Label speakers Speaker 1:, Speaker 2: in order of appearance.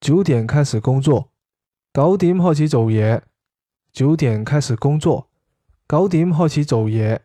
Speaker 1: 九点开始工作九点开始做嘢九点开始工作九点开始做嘢